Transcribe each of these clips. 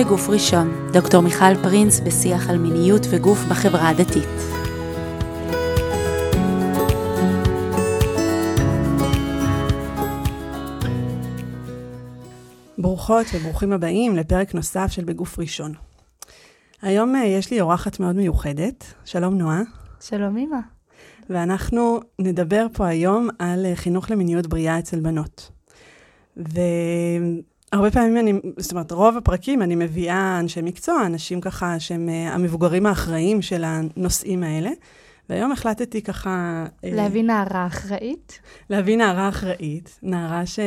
מגוף ראשון, דוקטור מיכל פרינס בשיח על מיניות וגוף בחברה הדתית. ברוכות וברוכים הבאים לפרק נוסף של בגוף ראשון. היום אה, יש לי אורחת מאוד מיוחדת, שלום נועה. שלום אמא. ואנחנו נדבר פה היום על אה, חינוך למיניות בריאה אצל בנות. והרבה פעמים אני, זאת אומרת, רוב הפרקים אני מביאה אנשי מקצוע, אנשים ככה שהם אה, המבוגרים האחראיים של הנושאים האלה. והיום החלטתי ככה... להביא נערה אחראית? להביא נערה אחראית, נערה ש...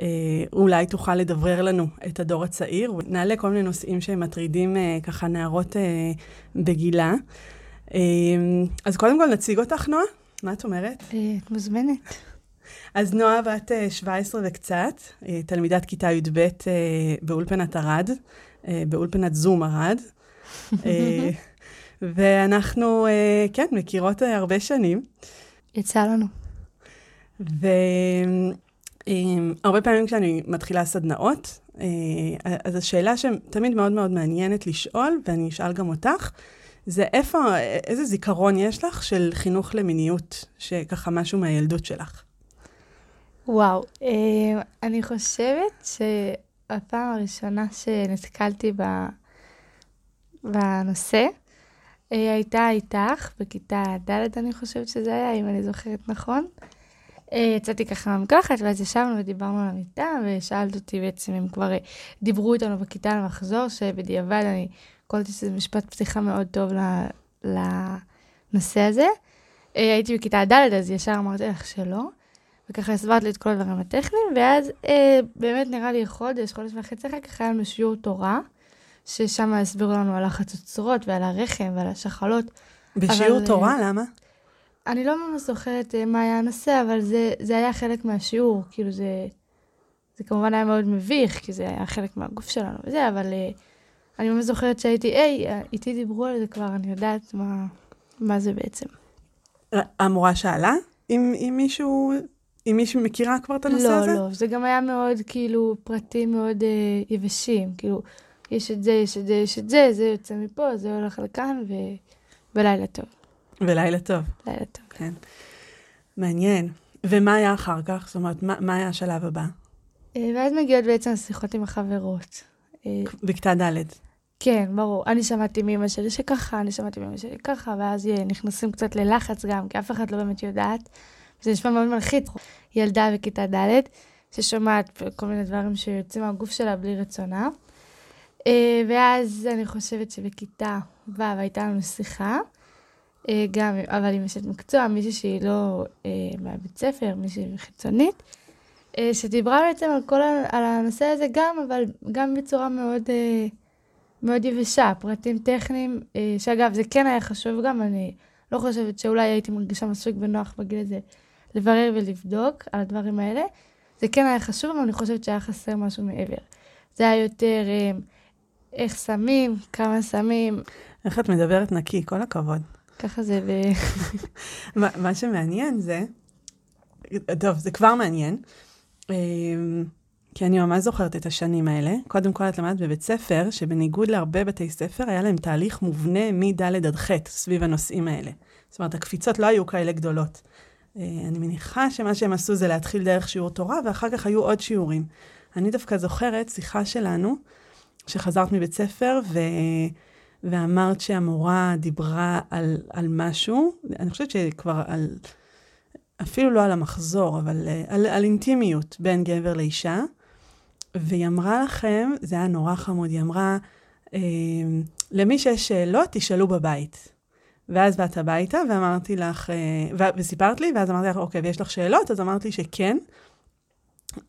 אה, תוכל לדברר לנו את הדור הצעיר. נעלה כל מיני נושאים שמטרידים אה, ככה נערות אה, בגילה. אז קודם כל נציג אותך, נועה. מה את אומרת? את מוזמנת. אז נועה בת 17 וקצת, תלמידת כיתה י"ב באולפנת ערד, באולפנת זום ערד. ואנחנו, כן, מכירות הרבה שנים. יצא לנו. ו... הרבה פעמים כשאני מתחילה סדנאות, אה, אז השאלה שתמיד מאוד מאוד מעניינת לשאול, ואני אשאל גם אותך, זה איפה, איזה זיכרון יש לך של חינוך למיניות, שככה משהו מהילדות שלך? וואו, אה, אני חושבת שהפעם הראשונה שנתקלתי בנושא, אה, הייתה איתך, בכיתה ד' אני חושבת שזה היה, אם אני זוכרת נכון. אה, יצאתי ככה מהמקלחת, ואז ישבנו ודיברנו על המיטה, ושאלת אותי בעצם אם כבר דיברו איתנו בכיתה על מחזור, שבדיעבד אני קולטתי שזה משפט פתיחה מאוד טוב לנושא הזה. הייתי בכיתה ד', אז ישר אמרתי לך שלא, וככה הסברת לי את כל הדברים הטכניים, ואז באמת נראה לי חודש, חודש וחצי אחר כך היה לנו שיעור תורה, ששם הסבירו לנו על החצוצרות ועל הרחם ועל השחלות. בשיעור אבל, תורה? למה? אני לא ממש זוכרת uh, מה היה הנושא, אבל זה, זה היה חלק מהשיעור, כאילו זה, זה כמובן היה מאוד מביך, כי זה היה חלק מהגוף שלנו וזה, אבל uh, אני ממש זוכרת שהייתי, היי, איתי דיברו על זה כבר, אני יודעת מה, מה זה בעצם. המורה שאלה אם, אם מישהו, אם מישהו מכירה כבר את הנושא לא, הזה? לא, לא, זה גם היה מאוד, כאילו, פרטים מאוד uh, יבשים, כאילו, יש את זה, יש את זה, יש את זה, זה יוצא מפה, זה הולך לכאן, ו... ולילה טוב. ולילה טוב. לילה טוב. כן. מעניין. ומה היה אחר כך? זאת אומרת, מה, מה היה השלב הבא? אה, ואז מגיעות בעצם השיחות עם החברות. אה, בכיתה ד'. כן, ברור. אני שמעתי מאמא שלי שככה, אני שמעתי מאמא שלי ככה, ואז נכנסים קצת ללחץ גם, כי אף אחד לא באמת יודעת. זה נשמע מאוד מלחיץ. ילדה בכיתה ד', ששומעת כל מיני דברים שיוצאים מהגוף שלה בלי רצונה. אה, ואז אני חושבת שבכיתה ו' הייתה לנו שיחה, אה, גם, אבל עם אשת מקצוע, מישהי שהיא לא אה, מהבית ספר, מישהי חיצונית, שדיברה בעצם על כל, על הנושא הזה גם, אבל גם בצורה מאוד, מאוד יבשה, פרטים טכניים, שאגב, זה כן היה חשוב גם, אני לא חושבת שאולי הייתי מרגישה מספיק בנוח בגיל הזה לברר ולבדוק על הדברים האלה. זה כן היה חשוב, אבל אני חושבת שהיה חסר משהו מעבר. זה היה יותר אה, איך שמים, כמה שמים. איך את מדברת נקי, כל הכבוד. ככה זה ב... מה, מה שמעניין זה, טוב, זה כבר מעניין, אמ, כי אני ממש זוכרת את השנים האלה. קודם כל, את למדת בבית ספר, שבניגוד להרבה בתי ספר, היה להם תהליך מובנה מד' עד ח' סביב הנושאים האלה. זאת אומרת, הקפיצות לא היו כאלה גדולות. אה, אני מניחה שמה שהם עשו זה להתחיל דרך שיעור תורה, ואחר כך היו עוד שיעורים. אני דווקא זוכרת שיחה שלנו, שחזרת מבית ספר, ו... ואמרת שהמורה דיברה על, על משהו, אני חושבת שכבר על, אפילו לא על המחזור, אבל אה, על, על אינטימיות בין גבר לאישה, והיא אמרה לכם, זה היה נורא חמוד, היא אמרה, אה, למי שיש שאלות, תשאלו בבית. ואז באת הביתה ואמרתי לך, אה, וסיפרת לי, ואז אמרתי לך, אוקיי, ויש לך שאלות? אז אמרת לי שכן.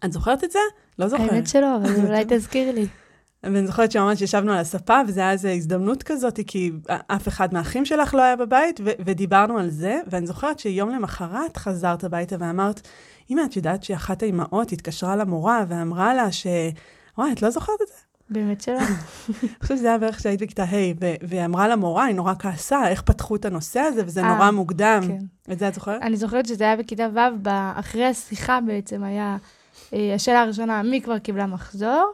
את זוכרת את זה? לא זוכרת. האמת שלא, אבל אולי תזכיר לי. ואני זוכרת שממש ישבנו על הספה, וזו הייתה איזו הזדמנות כזאת, כי אף אחד מהאחים שלך לא היה בבית, ו- ודיברנו על זה, ואני זוכרת שיום למחרת חזרת הביתה ואמרת, אמא, את יודעת שאחת האימהות התקשרה למורה ואמרה לה ש... וואי, את לא זוכרת את זה? באמת שלא. אני חושבת שזה היה בערך כשהיית בכיתה ה', והיא אמרה למורה, היא נורא כעסה, איך פתחו את הנושא הזה, וזה נורא אה, מוקדם. כן. את זה את זוכרת? אני זוכרת שזה היה בכיתה ו', אחרי השיחה בעצם היה, אה, השאלה הראשונה, מי כבר קיבלה מחזור?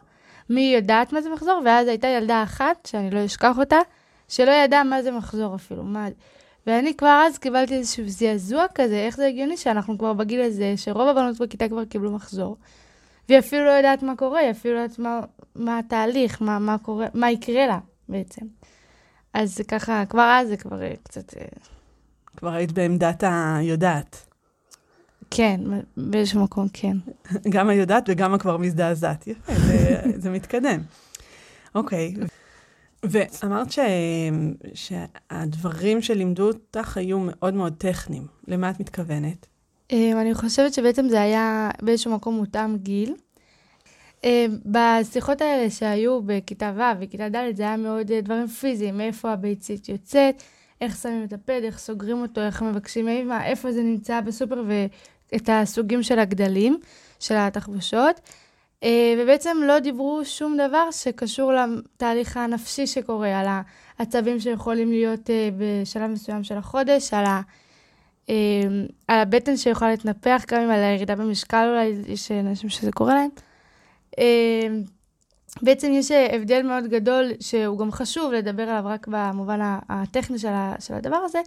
מי יודעת מה זה מחזור, ואז הייתה ילדה אחת, שאני לא אשכח אותה, שלא ידעה מה זה מחזור אפילו, מה... ואני כבר אז קיבלתי איזשהו זעזוע כזה, איך זה הגיוני שאנחנו כבר בגיל הזה, שרוב הבנות בכיתה כבר קיבלו מחזור. והיא אפילו לא יודעת מה קורה, היא אפילו לא יודעת מה, מה התהליך, מה, מה קורה, מה יקרה לה בעצם. אז זה ככה, כבר אז זה כבר אה, קצת... אה, כבר היית בעמדת היודעת. כן, באיזשהו מקום כן. גם היודעת וגם הכבר מזדעזעת. יפה, זה, זה מתקדם. אוקיי. ואמרת ש... שהדברים שלימדו אותך היו מאוד מאוד טכניים. למה את מתכוונת? אמ, אני חושבת שבעצם זה היה באיזשהו מקום מותאם גיל. אמ, בשיחות האלה שהיו בכיתה ו' וכיתה ד' זה היה מאוד אה, דברים פיזיים, מאיפה הביצית יוצאת, איך שמים את הפד, איך סוגרים אותו, איך מבקשים מאמא, איפה זה נמצא בסופר ואת הסוגים של הגדלים, של התחבושות. אה, ובעצם לא דיברו שום דבר שקשור לתהליך הנפשי שקורה, על העצבים שיכולים להיות אה, בשלב מסוים של החודש, על ה... אמ, על הבטן שיכולה להתנפח, גם אם על הירידה במשקל אולי, יש אנשים שזה קורה להם. אמ, בעצם יש הבדל מאוד גדול, שהוא גם חשוב לדבר עליו רק במובן הטכני של הדבר הזה,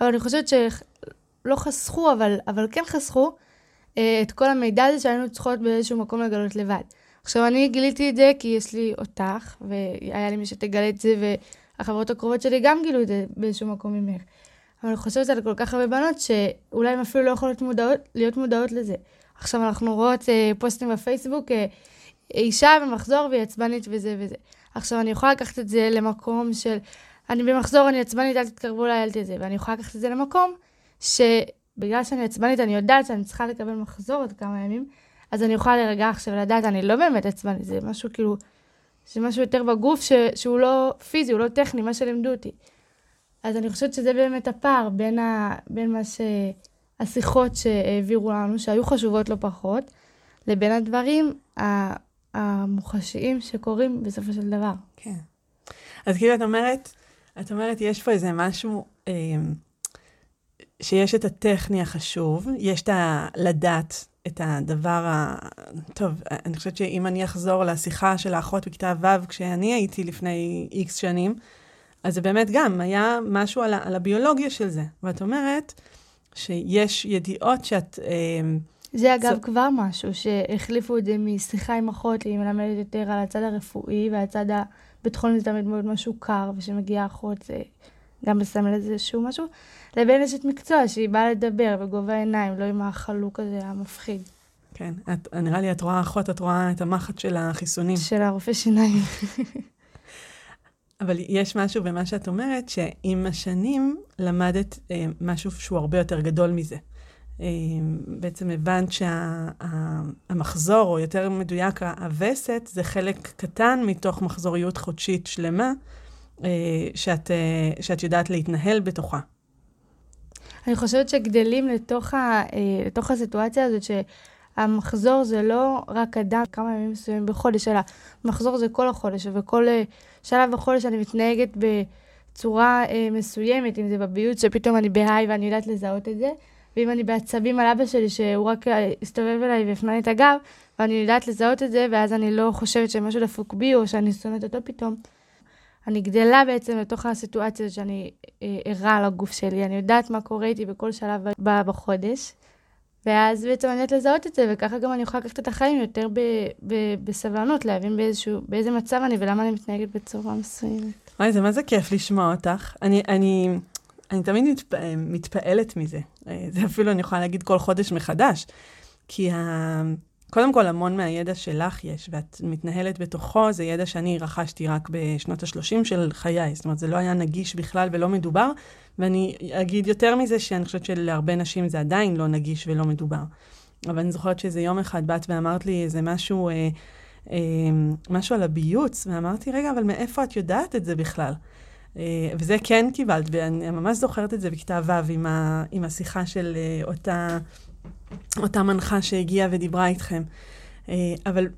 אבל אני חושבת שלא חסכו, אבל, אבל כן חסכו אה, את כל המידע הזה שהיינו צריכות באיזשהו מקום לגלות לבד. עכשיו, אני גיליתי את זה כי יש לי אותך, והיה לי מי שתגלה את זה, והחברות הקרובות שלי גם גילו את זה באיזשהו מקום ממך. אבל אני חושבת על כל כך הרבה בנות שאולי הן אפילו לא יכולות מודעות, להיות מודעות לזה. עכשיו אנחנו רואות אה, פוסטים בפייסבוק, אה, אישה במחזור והיא עצבנית וזה וזה. עכשיו אני יכולה לקחת את זה למקום של, אני במחזור, אני עצבנית, אל תתקרבו אליי, אל תזה. ואני יכולה לקחת את זה למקום שבגלל שאני עצבנית, אני יודעת שאני צריכה לקבל מחזור עוד כמה ימים, אז אני יכולה להירגע עכשיו ולדעת, אני לא באמת עצבנית, זה משהו כאילו, זה משהו יותר בגוף ש, שהוא לא פיזי, הוא לא טכני, מה שלימדו אותי. אז אני חושבת שזה באמת הפער בין, ה, בין מה שהשיחות שהעבירו לנו, שהיו חשובות לא פחות, לבין הדברים המוחשיים שקורים בסופו של דבר. כן. אז כאילו את אומרת, את אומרת, יש פה איזה משהו, אה, שיש את הטכני החשוב, יש את ה... לדעת את הדבר ה... טוב, אני חושבת שאם אני אחזור לשיחה של האחות בכיתה ו', כשאני הייתי לפני איקס שנים, אז זה באמת גם היה משהו על, על הביולוגיה של זה. ואת אומרת שיש ידיעות שאת... אה, זה אגב so... כבר משהו, שהחליפו את זה משיחה עם אחות, היא מלמדת יותר על הצד הרפואי, והצד הבית חולים זה תמיד מאוד משהו קר, וכשמגיעה אחות זה גם מסמל איזשהו משהו, לבין אשת מקצוע שהיא באה לדבר בגובה העיניים, לא עם החלוק הזה המפחיד. כן, את, נראה לי את רואה אחות, את רואה את המחט של החיסונים. של הרופא שיניים. אבל יש משהו במה שאת אומרת, שעם השנים למדת אה, משהו שהוא הרבה יותר גדול מזה. אה, בעצם הבנת שהמחזור, שה, או יותר מדויק, הווסת, זה חלק קטן מתוך מחזוריות חודשית שלמה, אה, שאת, אה, שאת יודעת להתנהל בתוכה. אני חושבת שגדלים לתוך, ה, אה, לתוך הסיטואציה הזאת, ש... המחזור זה לא רק אדם כמה ימים מסוימים בחודש, אלא מחזור זה כל החודש, וכל אה, שלב בחודש אני מתנהגת בצורה אה, מסוימת, אם זה בביוץ, שפתאום אני בהיי ואני יודעת לזהות את זה, ואם אני בעצבים על אבא שלי, שהוא רק אה, הסתובב אליי והפנה לי את הגב, ואני יודעת לזהות את זה, ואז אני לא חושבת שמשהו דפוק בי, או שאני שונאת אותו פתאום. אני גדלה בעצם לתוך הסיטואציה שאני אה, ערה על הגוף שלי, אני יודעת מה קורה איתי בכל שלב בחודש. ואז בעצם אני יודעת לזהות את זה, וככה גם אני יכולה לקחת את החיים יותר ב, ב, בסבלנות, להבין באיזשהו, באיזה מצב אני ולמה אני מתנהגת בצורה מסוימת. וואי, זה מה זה כיף לשמוע אותך. אני, אני, אני תמיד מתפ... מתפעלת מזה. אה, זה אפילו, אני יכולה להגיד, כל חודש מחדש. כי ה... קודם כל, המון מהידע שלך יש, ואת מתנהלת בתוכו, זה ידע שאני רכשתי רק בשנות ה-30 של חיי. זאת אומרת, זה לא היה נגיש בכלל ולא מדובר, ואני אגיד יותר מזה, שאני חושבת שלהרבה נשים זה עדיין לא נגיש ולא מדובר. אבל אני זוכרת שאיזה יום אחד באת ואמרת לי איזה משהו, אה, אה, משהו על הביוץ, ואמרתי, רגע, אבל מאיפה את יודעת את זה בכלל? אה, וזה כן קיבלת, ואני ממש זוכרת את זה בכיתה ו' עם, ה, עם השיחה של אה, אותה, אותה מנחה שהגיעה ודיברה איתכם. אה, אבל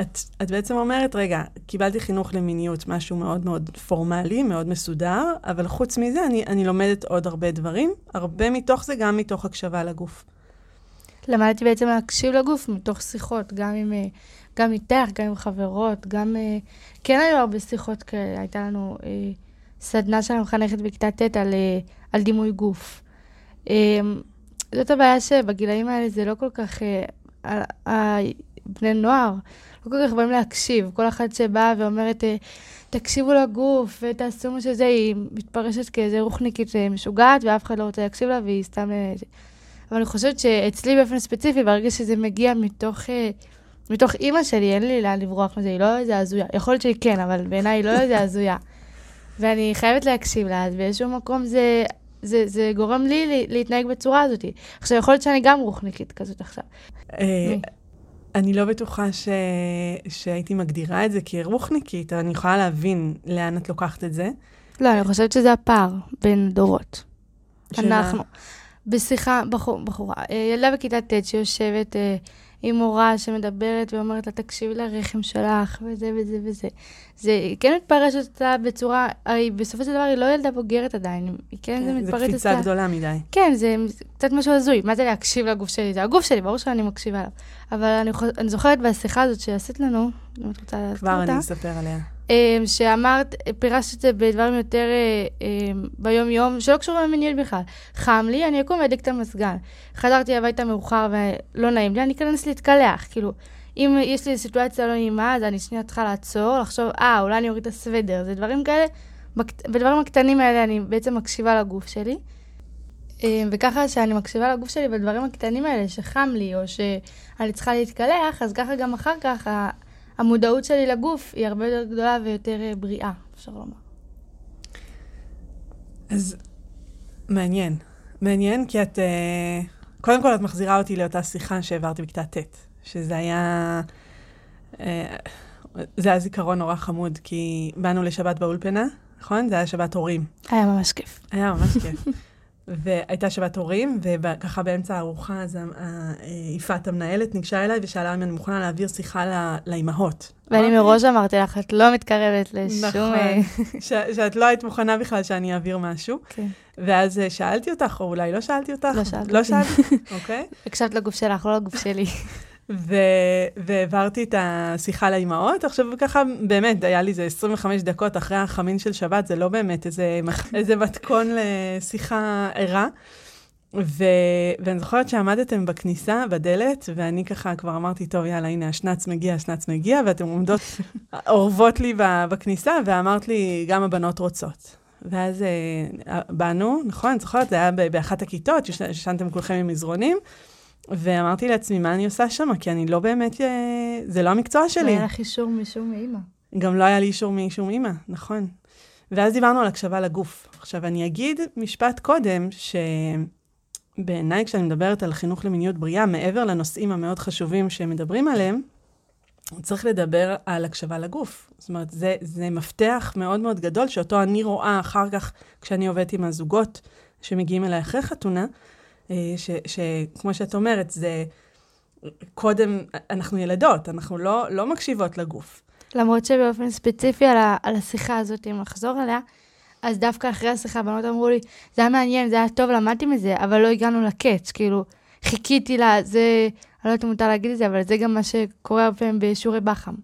את, את בעצם אומרת, רגע, קיבלתי חינוך למיניות, משהו מאוד מאוד פורמלי, מאוד מסודר, אבל חוץ מזה אני, אני לומדת עוד הרבה דברים, הרבה מתוך זה גם מתוך הקשבה לגוף. למדתי בעצם להקשיב לגוף מתוך שיחות, גם עם, אה, גם איתך, גם עם חברות, גם... אה, כן היו הרבה שיחות כאלה, הייתה לנו אה, סדנה של המחנכת בכיתה ט' על, אה, על דימוי גוף. אה, זאת הבעיה שבגילאים האלה זה לא כל כך... אה, בני נוער לא כל כך באים להקשיב. כל אחת שבאה ואומרת, אה, תקשיבו לגוף ותעשו מה שזה, היא מתפרשת כאיזה רוחניקית אה, משוגעת, ואף אחד לא רוצה להקשיב לה, והיא סתם... אבל אני חושבת שאצלי באופן ספציפי, ברגע שזה מגיע מתוך, מתוך אימא שלי, אין לי לאן לברוח מזה, היא לא איזה הזויה. יכול להיות שהיא כן, אבל בעיניי היא לא איזה הזויה. ואני חייבת להקשיב לה, אז באיזשהו מקום זה, זה, זה גורם לי להתנהג בצורה הזאת. עכשיו, יכול להיות שאני גם רוחניקית כזאת עכשיו. אני לא בטוחה ש... שהייתי מגדירה את זה כרוחניקית, אבל אני יכולה להבין לאן את לוקחת את זה. לא, אני חושבת שזה הפער בין דורות. שלה... אנחנו. בשיחה, בחור, בחורה, אה, ילדה בכיתה ט' שיושבת אה, עם מורה שמדברת ואומרת לה, תקשיבי לרחם שלך, וזה וזה וזה. זה כן מתפרש אותה בצורה, הרי בסופו של דבר היא לא ילדה בוגרת עדיין, היא כן, כן זה מתפרש אותה. זה קפיצה גדולה מדי. כן, זה קצת משהו הזוי. מה זה להקשיב לגוף שלי? זה הגוף שלי, ברור שאני מקשיבה לו. אבל אני, אני זוכרת בשיחה הזאת שעשית לנו, אם את רוצה להזכיר אותה. כבר אני אספר עליה. אמ, שאמרת, פירשת את זה בדברים יותר אמ, ביום-יום, שלא קשורים למיניות בכלל. חם לי, אני אקום ואדליק את המזגן. חזרתי הביתה מאוחר ולא נעים לי, אני אכנס להתקלח. כאילו, אם יש לי סיטואציה לא נעימה, אז אני שנייה צריכה לעצור, לחשוב, אה, אולי אני אוריד את הסוודר. זה דברים כאלה, בדברים הקטנים האלה אני בעצם מקשיבה לגוף שלי. אמ, וככה שאני מקשיבה לגוף שלי בדברים הקטנים האלה, שחם לי, או שאני צריכה להתקלח, אז ככה גם אחר כך המודעות שלי לגוף היא הרבה יותר גדולה ויותר אה, בריאה, אפשר לומר. אז מעניין. מעניין כי את... אה, קודם כל, את מחזירה אותי לאותה שיחה שהעברתי בכיתה ט', שזה היה... אה, זה היה זיכרון נורא חמוד, כי באנו לשבת באולפנה, נכון? זה היה שבת הורים. היה ממש כיף. היה ממש כיף. והייתה שבת הורים, וככה באמצע הארוחה, אז יפעת המנהלת ניגשה אליי ושאלה אם אני מוכנה להעביר שיחה לאימהות. ואני מראש אמרתי לך, את לא מתקרבת לשום... נכון, אה, שאת לא היית מוכנה בכלל שאני אעביר משהו. כן. ואז אה, שאלתי אותך, או אולי לא שאלתי אותך. לא שאלתי. לא שאלתי, אוקיי. הקשבת לגוף שלך, לא לגוף שלי. ו- והעברתי את השיחה לאימהות. עכשיו ככה, באמת, היה לי איזה 25 דקות אחרי החמין של שבת, זה לא באמת איזה, איזה מתכון לשיחה ערה. ו- ואני זוכרת שעמדתם בכניסה, בדלת, ואני ככה כבר אמרתי, טוב, יאללה, הנה, השנץ מגיע, השנץ מגיע, ואתם עומדות, אורבות לי בכניסה, ואמרת לי, גם הבנות רוצות. ואז uh, באנו, נכון, אני זוכרת, זה היה באחת הכיתות, ישנתם כולכם עם מזרונים. ואמרתי לעצמי, מה אני עושה שם? כי אני לא באמת, אה, זה לא המקצוע שלי. לא היה לך אישור משום אימא. גם לא היה לי אישור משום אימא, נכון. ואז דיברנו על הקשבה לגוף. עכשיו, אני אגיד משפט קודם, שבעיניי כשאני מדברת על חינוך למיניות בריאה, מעבר לנושאים המאוד חשובים שמדברים עליהם, צריך לדבר על הקשבה לגוף. זאת אומרת, זה, זה מפתח מאוד מאוד גדול, שאותו אני רואה אחר כך, כשאני עובדת עם הזוגות שמגיעים אליי אחרי חתונה, שכמו שאת אומרת, זה קודם, אנחנו ילדות, אנחנו לא, לא מקשיבות לגוף. למרות שבאופן ספציפי על, ה, על השיחה הזאת, אם נחזור עליה, אז דווקא אחרי השיחה הבנות אמרו לי, זה היה מעניין, זה היה טוב, למדתי מזה, אבל לא הגענו לקץ, כאילו, חיכיתי לה, זה, אני לא יודעת אם מותר להגיד את זה, אבל זה גם מה שקורה הרבה פעמים בשיעורי בח"ם.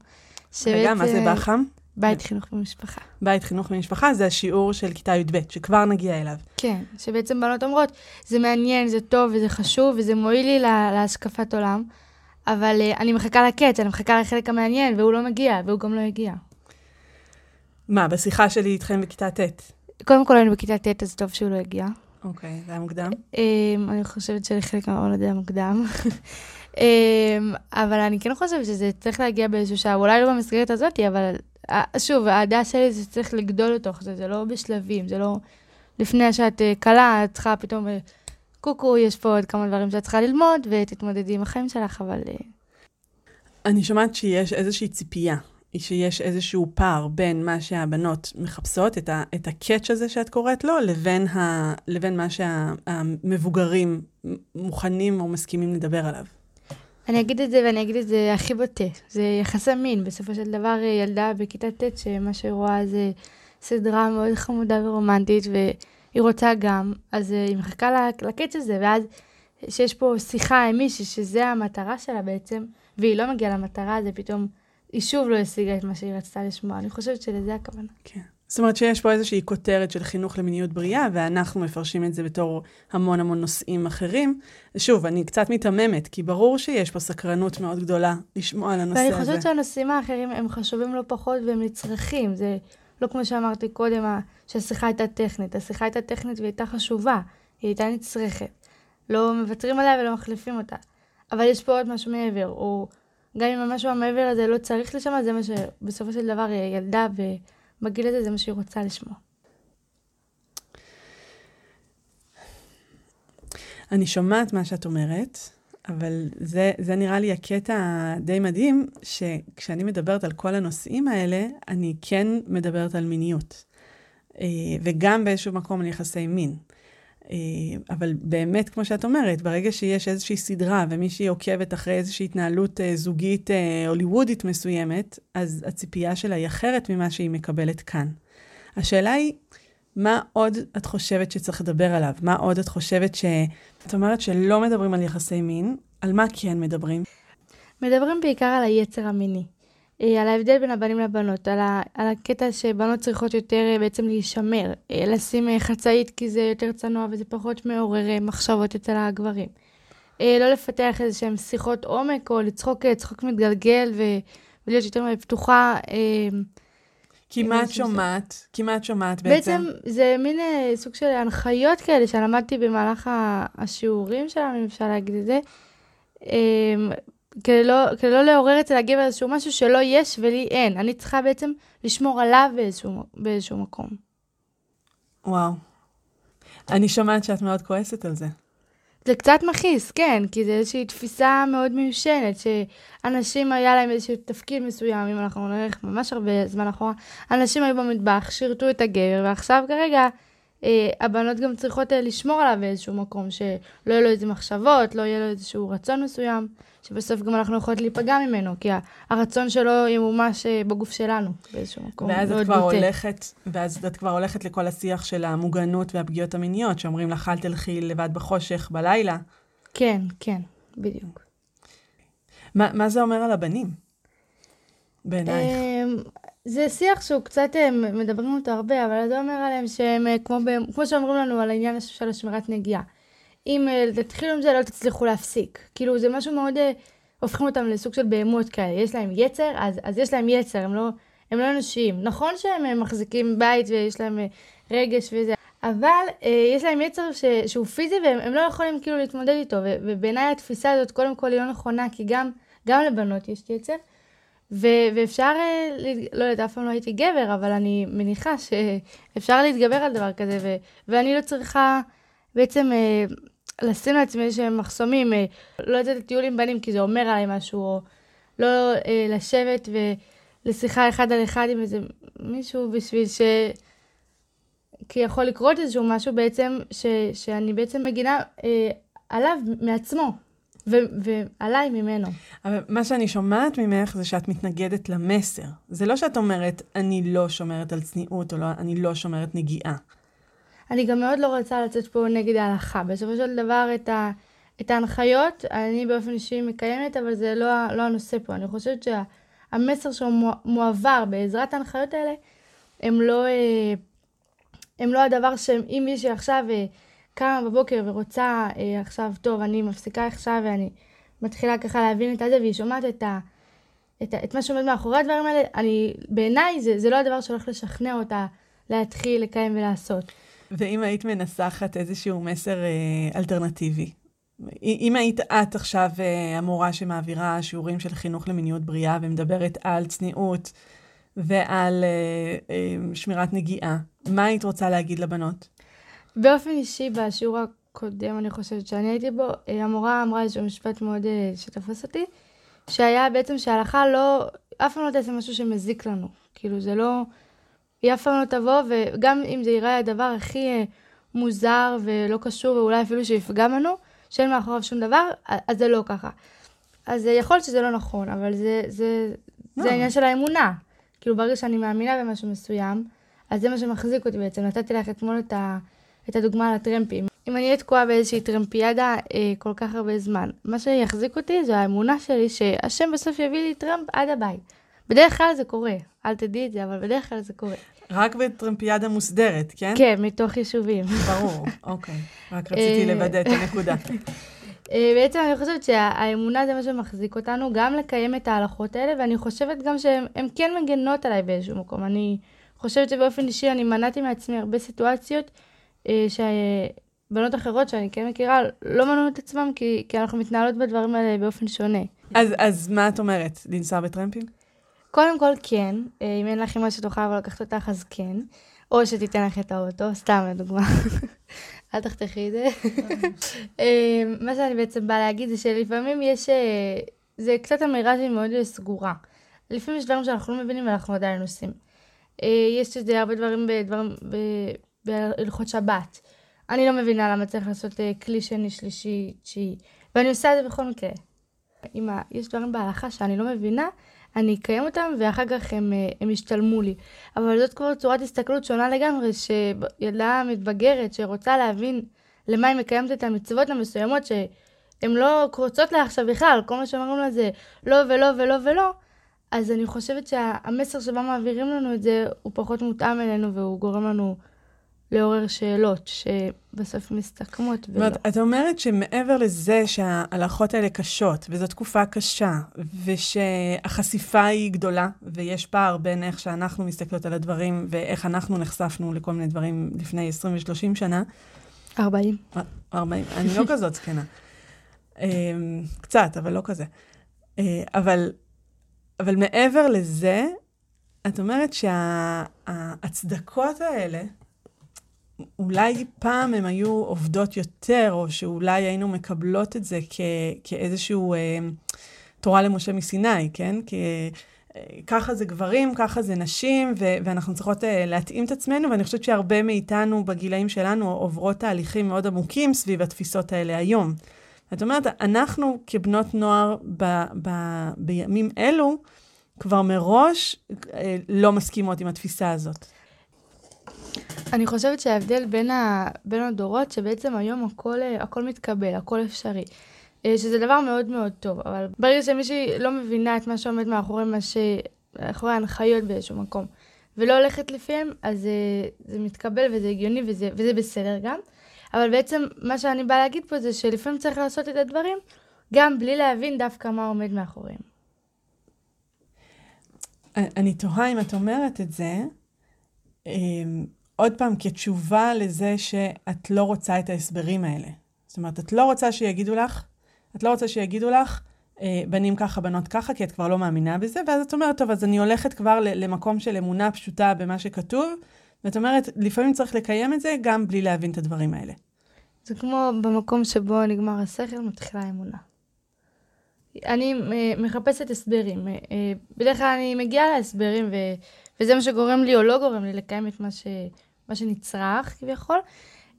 רגע, מה זה בח"ם? בית חינוך במשפחה. בית חינוך במשפחה זה השיעור של כיתה י"ב, שכבר נגיע אליו. כן, שבעצם בנות אומרות, זה מעניין, זה טוב וזה חשוב וזה מועיל לי לה, להשקפת עולם, אבל uh, אני מחכה לקץ, אני מחכה לחלק המעניין, והוא לא מגיע, והוא גם לא הגיע. מה, בשיחה שלי איתכם בכיתה ט'? קודם כל היינו בכיתה ט', אז טוב שהוא לא הגיע. אוקיי, זה היה מוקדם? Um, אני חושבת שלחלק מהעולם זה היה מוקדם. um, אבל אני כן חושבת שזה צריך להגיע באיזשהו שעה, אולי לא במסגרת הזאת, אבל שוב, הדעה שלי זה צריך לגדול לתוך זה, זה לא בשלבים, זה לא לפני שאת קלה, את צריכה פתאום, קוקו, יש פה עוד כמה דברים שאת צריכה ללמוד, ותתמודדי עם החיים שלך, אבל... אני שומעת שיש איזושהי ציפייה, שיש איזשהו פער בין מה שהבנות מחפשות, את, ה, את הקאץ' הזה שאת קוראת לו, לבין, ה, לבין מה שהמבוגרים מוכנים או מסכימים לדבר עליו. אני אגיד את זה ואני אגיד את זה הכי בוטה. זה יחסי מין. בסופו של דבר, ילדה בכיתה ט' שמה שהיא רואה זה סדרה מאוד חמודה ורומנטית, והיא רוצה גם, אז היא מחכה לקץ הזה, ואז שיש פה שיחה עם מישהי, שזה המטרה שלה בעצם, והיא לא מגיעה למטרה, זה פתאום, היא שוב לא השיגה את מה שהיא רצתה לשמוע. אני חושבת שלזה הכוונה. כן. זאת אומרת שיש פה איזושהי כותרת של חינוך למיניות בריאה, ואנחנו מפרשים את זה בתור המון המון נושאים אחרים. שוב, אני קצת מיתממת, כי ברור שיש פה סקרנות מאוד גדולה לשמוע על הנושא ואני הזה. ואני חושבת שהנושאים האחרים הם חשובים לא פחות והם נצרכים. זה לא כמו שאמרתי קודם, שהשיחה הייתה טכנית. השיחה הייתה טכנית והיא הייתה חשובה, היא הייתה נצרכת. לא מוותרים עליה ולא מחליפים אותה. אבל יש פה עוד משהו מעבר, או גם אם המשהו המעבר הזה לא צריך לשמוע, זה מה שבסופו של דבר ילדה ובגיל הזה זה מה שהיא רוצה לשמוע. אני שומעת מה שאת אומרת, אבל זה, זה נראה לי הקטע די מדהים, שכשאני מדברת על כל הנושאים האלה, אני כן מדברת על מיניות. אה, וגם באיזשהו מקום על יחסי מין. אה, אבל באמת, כמו שאת אומרת, ברגע שיש איזושהי סדרה ומישהי עוקבת אחרי איזושהי התנהלות אה, זוגית הוליוודית מסוימת, אז הציפייה שלה היא אחרת ממה שהיא מקבלת כאן. השאלה היא, מה עוד את חושבת שצריך לדבר עליו? מה עוד את חושבת ש... את אומרת שלא מדברים על יחסי מין, על מה כן מדברים? מדברים בעיקר על היצר המיני. על ההבדל בין הבנים לבנות, על, ה, על הקטע שבנות צריכות יותר בעצם להישמר, לשים חצאית כי זה יותר צנוע וזה פחות מעורר מחשבות אצל הגברים. לא לפתח איזה שהן שיחות עומק או לצחוק צחוק מתגלגל ו, ולהיות יותר פתוחה. את שומעת? מה את שומעת בעצם? בעצם זה מין סוג של הנחיות כאלה שלמדתי במהלך השיעורים שלנו, אם אפשר להגיד את זה. כדי לא, כדי לא לעורר אצל הגבר איזשהו משהו שלא יש ולי אין. אני צריכה בעצם לשמור עליו באיזשהו, באיזשהו מקום. וואו. אני שומעת שאת מאוד כועסת על זה. זה קצת מכעיס, כן, כי זו איזושהי תפיסה מאוד מיושנת, שאנשים היה להם איזשהו תפקיד מסוים, אם אנחנו נלך ממש הרבה זמן אחורה, אנשים היו במטבח, שירתו את הגבר, ועכשיו כרגע אה, הבנות גם צריכות אה, לשמור עליו באיזשהו מקום, שלא יהיו לו איזה מחשבות, לא יהיה לו איזשהו רצון מסוים, שבסוף גם אנחנו יכולות להיפגע ממנו, כי הרצון שלו ימומש אה, בגוף שלנו באיזשהו מקום. ואז את כבר. הולכת, ואז את כבר הולכת לכל השיח של המוגנות והפגיעות המיניות, שאומרים לך, אל תלכי לבד בחושך בלילה. כן, כן, בדיוק. מה, מה זה אומר על הבנים? בעינייך. אמ, זה שיח שהוא קצת, מדברים אותו הרבה, אבל זה אומר עליהם שהם, כמו, ב, כמו שאומרים לנו על העניין של השמירת נגיעה. אם תתחילו עם זה, לא תצליחו להפסיק. כאילו, זה משהו מאוד, הופכים אותם לסוג של בהמות כאלה. יש להם יצר, אז, אז יש להם יצר, הם לא, הם לא אנושיים. נכון שהם מחזיקים בית ויש להם רגש וזה, אבל אה, יש להם יצר ש, שהוא פיזי והם לא יכולים כאילו להתמודד איתו. ובעיניי התפיסה הזאת, קודם כל, היא לא נכונה, כי גם, גם לבנות יש יצר. ו- ואפשר, לא יודעת, אף פעם לא הייתי גבר, אבל אני מניחה שאפשר להתגבר על דבר כזה, ו- ואני לא צריכה בעצם אה, לשים לעצמי איזשהם מחסומים, אה, לא לצאת לטיול עם בנים כי זה אומר עליי משהו, או לא אה, לשבת ולשיחה אחד על אחד עם איזה מישהו בשביל ש... כי יכול לקרות איזשהו משהו בעצם, ש- שאני בעצם מגינה אה, עליו מעצמו. ו- ועליי ממנו. אבל מה שאני שומעת ממך זה שאת מתנגדת למסר. זה לא שאת אומרת, אני לא שומרת על צניעות, או לא, אני לא שומרת נגיעה. אני גם מאוד לא רוצה לצאת פה נגד ההלכה. בסופו של דבר, את, ה- את ההנחיות, אני באופן אישי מקיימת, אבל זה לא, לא הנושא פה. אני חושבת שהמסר שמועבר בעזרת ההנחיות האלה, הם לא, אה, הם לא הדבר שאם מישהי עכשיו... אה, קמה בבוקר ורוצה אה, עכשיו, טוב, אני מפסיקה עכשיו ואני מתחילה ככה להבין את הזה, והיא שומעת את, ה, את, ה, את מה שעומד מאחורי הדברים האלה, אני, בעיניי זה, זה לא הדבר שהולך לשכנע אותה להתחיל, לקיים ולעשות. ואם היית מנסחת איזשהו מסר אה, אלטרנטיבי, אם היית את עכשיו אה, המורה שמעבירה שיעורים של חינוך למיניות בריאה ומדברת על צניעות ועל אה, אה, שמירת נגיעה, מה היית רוצה להגיד לבנות? באופן אישי, בשיעור הקודם, אני חושבת שאני הייתי בו, אה, המורה אמרה איזשהו משפט מאוד אה, שתפס אותי, שהיה בעצם שההלכה לא, אף פעם לא תעשה משהו שמזיק לנו. כאילו, זה לא, היא אף פעם לא תבוא, וגם אם זה ייראה הדבר הכי אה, מוזר ולא קשור, ואולי אפילו שיפגע בנו, שאין מאחוריו שום דבר, אז זה לא ככה. אז יכול להיות שזה לא נכון, אבל זה, זה, לא. זה העניין של האמונה. כאילו, ברגע שאני מאמינה במשהו מסוים, אז זה מה שמחזיק אותי בעצם. נתתי לך אתמול את ה... את הדוגמה על הטרמפים. אם אני אהיה תקועה באיזושהי טרמפיאדה אה, כל כך הרבה זמן, מה שיחזיק אותי זה האמונה שלי שהשם בסוף יביא לי טרמפ עד הבית. בדרך כלל זה קורה, אל תדעי את זה, אבל בדרך כלל זה קורה. רק בטרמפיאדה מוסדרת, כן? כן, מתוך יישובים. ברור, אוקיי. רק רציתי אה, לוודא את הנקודה. אה, בעצם אני חושבת שהאמונה זה מה שמחזיק אותנו, גם לקיים את ההלכות האלה, ואני חושבת גם שהן הן כן מגנות עליי באיזשהו מקום. אני חושבת שבאופן אישי אני מנעתי מעצמי הרבה סיטואציות אה, שבנות אחרות שאני כן מכירה לא מנעו את עצמם, כי, כי אנחנו מתנהלות בדברים האלה באופן שונה. אז, אז מה את אומרת? לנסוע בטרמפים? קודם כל כן, אה, אם אין לך אמא שתוכל לבוא לקחת אותך אז כן, או שתיתן לך את האוטו, סתם לדוגמה. אל תחתכי את זה. אה, מה שאני בעצם באה להגיד זה שלפעמים יש, אה, זה קצת אמירה שהיא מאוד סגורה. לפעמים יש דברים שאנחנו לא מבינים ואנחנו עדיין עושים. יש את זה הרבה דברים בדברים, בהלכות שבת. אני לא מבינה למה צריך לעשות כלי שני, שלישי, תשיעי, ואני עושה את זה בכל מקרה. אם יש דברים בהלכה שאני לא מבינה, אני אקיים אותם ואחר כך הם, אה, הם ישתלמו לי. אבל זאת כבר צורת הסתכלות שונה לגמרי, שילדה מתבגרת שרוצה להבין למה היא מקיימת את המצוות המסוימות שהן לא קרוצות לה עכשיו בכלל, כל מה שאומרים לה זה לא ולא ולא ולא, אז אני חושבת שהמסר שבה מעבירים לנו את זה הוא פחות מותאם אלינו והוא גורם לנו לעורר שאלות שבסוף מסתכמות. זאת אומרת, את אומרת שמעבר לזה שההלכות האלה קשות, וזו תקופה קשה, ושהחשיפה היא גדולה, ויש פער בין איך שאנחנו מסתכלות על הדברים, ואיך אנחנו נחשפנו לכל מיני דברים לפני 20 ו-30 שנה. 40. 40, אני לא כזאת זקנה. אמ, קצת, אבל לא כזה. אה, אבל, אבל מעבר לזה, את אומרת שההצדקות האלה, אולי פעם הן היו עובדות יותר, או שאולי היינו מקבלות את זה כ, כאיזשהו אה, תורה למשה מסיני, כן? כי אה, ככה זה גברים, ככה זה נשים, ו- ואנחנו צריכות אה, להתאים את עצמנו, ואני חושבת שהרבה מאיתנו בגילאים שלנו עוברות תהליכים מאוד עמוקים סביב התפיסות האלה היום. זאת אומרת, אנחנו כבנות נוער ב- ב- בימים אלו, כבר מראש אה, לא מסכימות עם התפיסה הזאת. אני חושבת שההבדל בין, ה... בין הדורות, שבעצם היום הכל, אה, הכל מתקבל, הכל אפשרי. אה, שזה דבר מאוד מאוד טוב, אבל ברגע שמישהי לא מבינה את מה שעומד מאחורי מה ש... מאחורי ההנחיות באיזשהו מקום, ולא הולכת לפיהם, אז זה, אה, זה מתקבל וזה הגיוני וזה, וזה בסדר גם. אבל בעצם מה שאני באה להגיד פה זה שלפעמים צריך לעשות את הדברים גם בלי להבין דווקא מה עומד מאחוריהם. אני תוהה אם את אומרת את זה, אמ, עוד פעם, כתשובה לזה שאת לא רוצה את ההסברים האלה. זאת אומרת, את לא רוצה שיגידו לך, את לא רוצה שיגידו לך, אה, בנים ככה, בנות ככה, כי את כבר לא מאמינה בזה, ואז את אומרת, טוב, אז אני הולכת כבר למקום של אמונה פשוטה במה שכתוב, ואת אומרת, לפעמים צריך לקיים את זה גם בלי להבין את הדברים האלה. זה כמו במקום שבו נגמר השכל, מתחילה האמונה. אני אה, מחפשת הסברים. אה, בדרך כלל אני מגיעה להסברים. וזה מה שגורם לי או לא גורם לי לקיים את מה, ש... מה שנצרך כביכול.